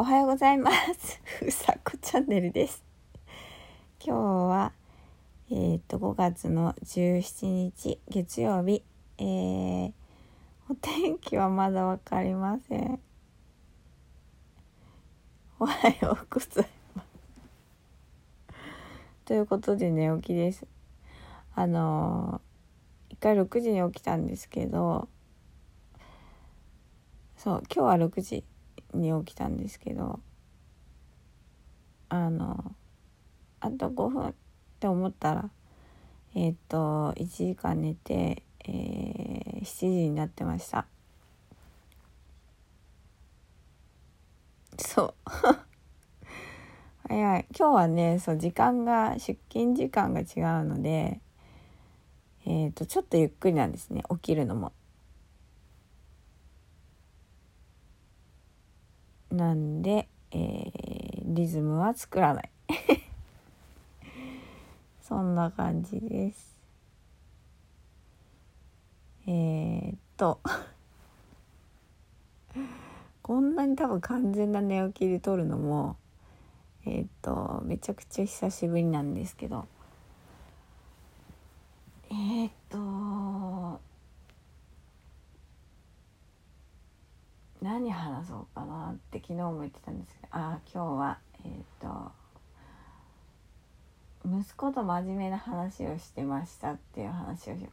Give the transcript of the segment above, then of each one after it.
おはようございます。うさこチャンネルです。今日は、えっ、と、5月の17日、月曜日。えー、お天気はまだわかりません。おはようございます。ということで寝起きです。あのー、一回6時に起きたんですけど、そう、今日は6時に起きたんですけどあのあと5分って思ったらえっ、と1時間寝て、えー、7時になってました。そう。早い。今日はねそう時間が出勤時間が違うのでえっ、とちょっとゆっくりなんですね起きるのも。なんで、えー、リズムは作らない。そんな感じです。えー、っと。こんなに多分完全な寝起きで撮るのもえー、っとめちゃくちゃ久しぶりなんですけどえー、っと何話そうかなって昨日も言ってたんですけどああ今日はえっ、ー、と息子と真面目な話をしてましたっていう話をしよ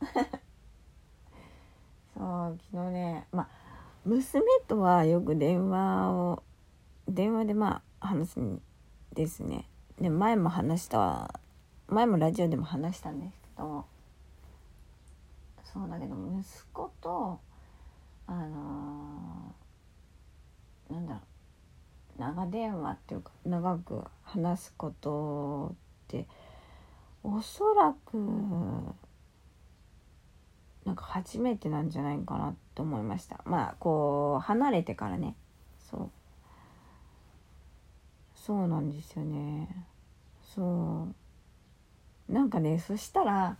うか。そう昨日ねまあ娘とはよく電話を電話でまあ話すんですね。で前も話した前もラジオでも話したんですけどそうだけど息子とあのー、なんだろう長電話っていうか長く話すことっておそらくなんか初めてなんじゃないかなと思いました。まあこう離れてからね。そう。そうなんですよね。そう。なんかねそしたら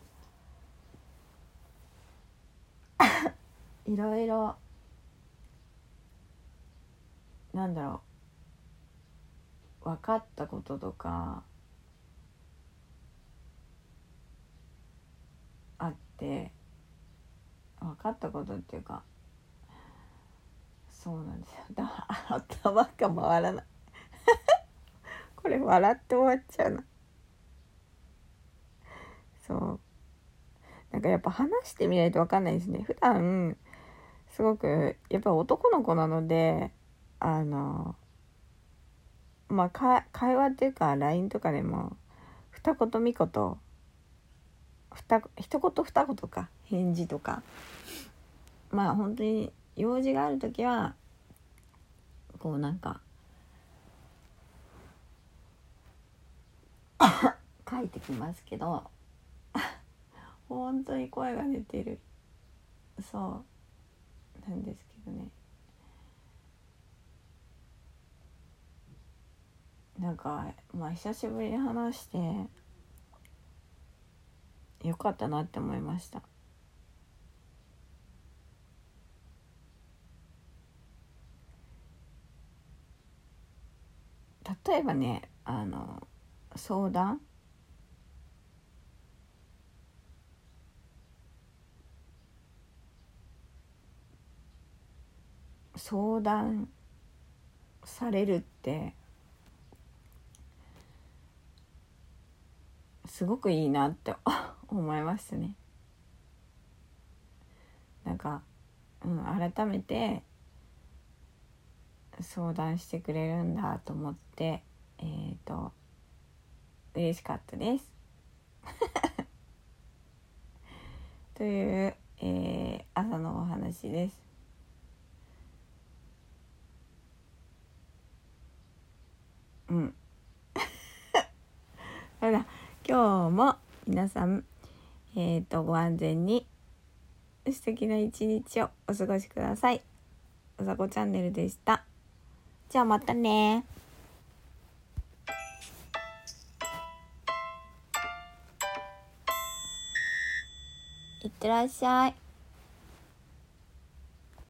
いろいろなんだろう。分かったこととかあって分かったことっていうかそうなんですよ。頭が回らない。これ笑って終わっちゃうな。そう。なんかやっぱ話してみないと分かんないですね。普段すごくやっぱ男の子なのであのまあ会話っていうか LINE とかでも二言三言二一言二言か返事とか。まあ本当に用事がある時はこうなんか 書いてきますけど 本当に声が出てる。そう。なんですけどね。なんかまあ久しぶりに話してよかったなって思いました。例えばねあの相談相談されるってすごくいいなって 思いましたね。なんか、うん、改めて相談してくれるんだと思ってえっ、ー、と嬉しかったです。という、えー、朝のお話です。うん。ほら、今日も皆さん、えっ、ー、と、ご安全に素敵な一日をお過ごしください。うさこチャンネルでした。じゃあまたねいってらっしゃい。